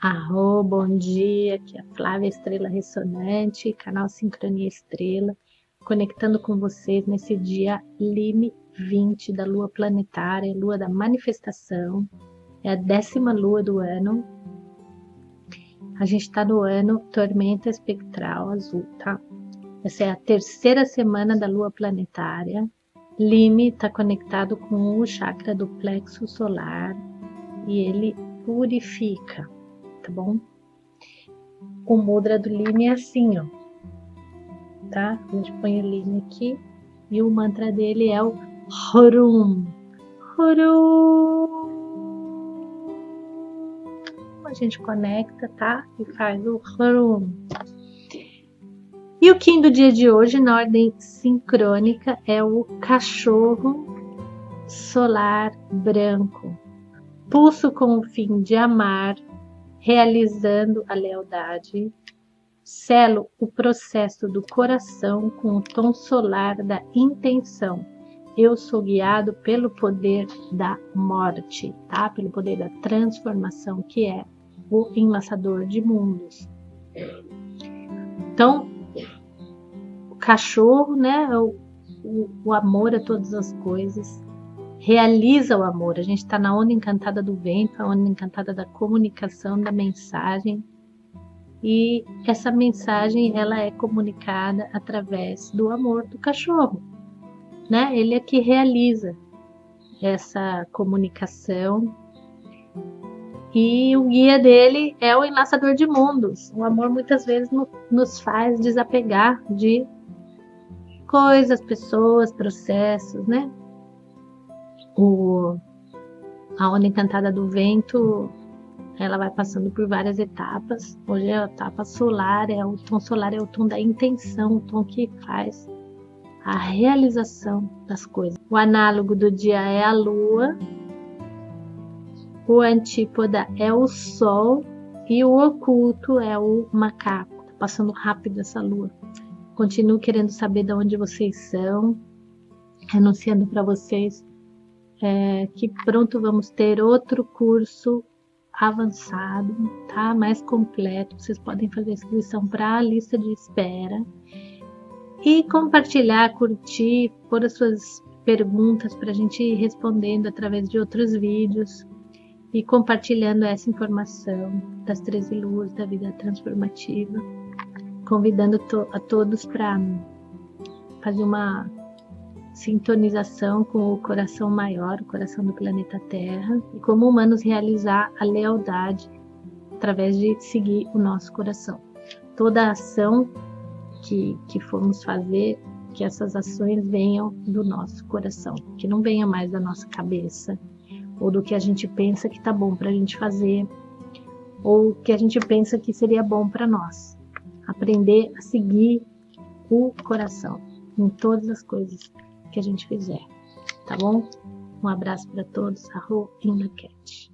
Arro, bom dia, aqui é a Flávia Estrela Ressonante, canal Sincronia Estrela, conectando com vocês nesse dia Lime 20 da lua planetária, lua da manifestação, é a décima lua do ano. A gente está no ano Tormenta Espectral Azul, tá? Essa é a terceira semana da lua planetária. Lime está conectado com o chakra do plexo solar e ele purifica tá bom? O mudra do Lime é assim, ó. Tá? A gente põe o Lime aqui e o mantra dele é o Horum. Horum. A gente conecta, tá? E faz o Horum. E o Kim do dia de hoje, na ordem sincrônica, é o cachorro solar branco. Pulso com o fim de amar, realizando a lealdade, selo o processo do coração com o tom solar da intenção. Eu sou guiado pelo poder da morte, tá? Pelo poder da transformação, que é o enlaçador de mundos. Então, o cachorro, né? O, o, o amor a todas as coisas, realiza o amor. A gente está na onda encantada do vento, a onda encantada da comunicação, da mensagem. E essa mensagem ela é comunicada através do amor do cachorro, né? Ele é que realiza essa comunicação. E o guia dele é o enlaçador de mundos. O amor muitas vezes nos faz desapegar de coisas, pessoas, processos, né? O, a onda encantada do vento ela vai passando por várias etapas. Hoje é a etapa solar, é o tom solar é o tom da intenção, o tom que faz a realização das coisas. O análogo do dia é a lua, o antípoda é o sol e o oculto é o macaco. Tá passando rápido essa lua. Continuo querendo saber de onde vocês são, anunciando para vocês é, que pronto vamos ter outro curso avançado, tá? Mais completo. Vocês podem fazer inscrição para a lista de espera e compartilhar, curtir, pôr as suas perguntas para a gente ir respondendo através de outros vídeos e compartilhando essa informação das 13 luas da vida transformativa, convidando to a todos para fazer uma sintonização com o coração maior, o coração do planeta Terra, e como humanos realizar a lealdade através de seguir o nosso coração. Toda ação que, que formos fazer, que essas ações venham do nosso coração, que não venha mais da nossa cabeça, ou do que a gente pensa que tá bom para a gente fazer, ou que a gente pensa que seria bom para nós. Aprender a seguir o coração em todas as coisas que a gente fizer, tá bom? Um abraço para todos, arro the cat.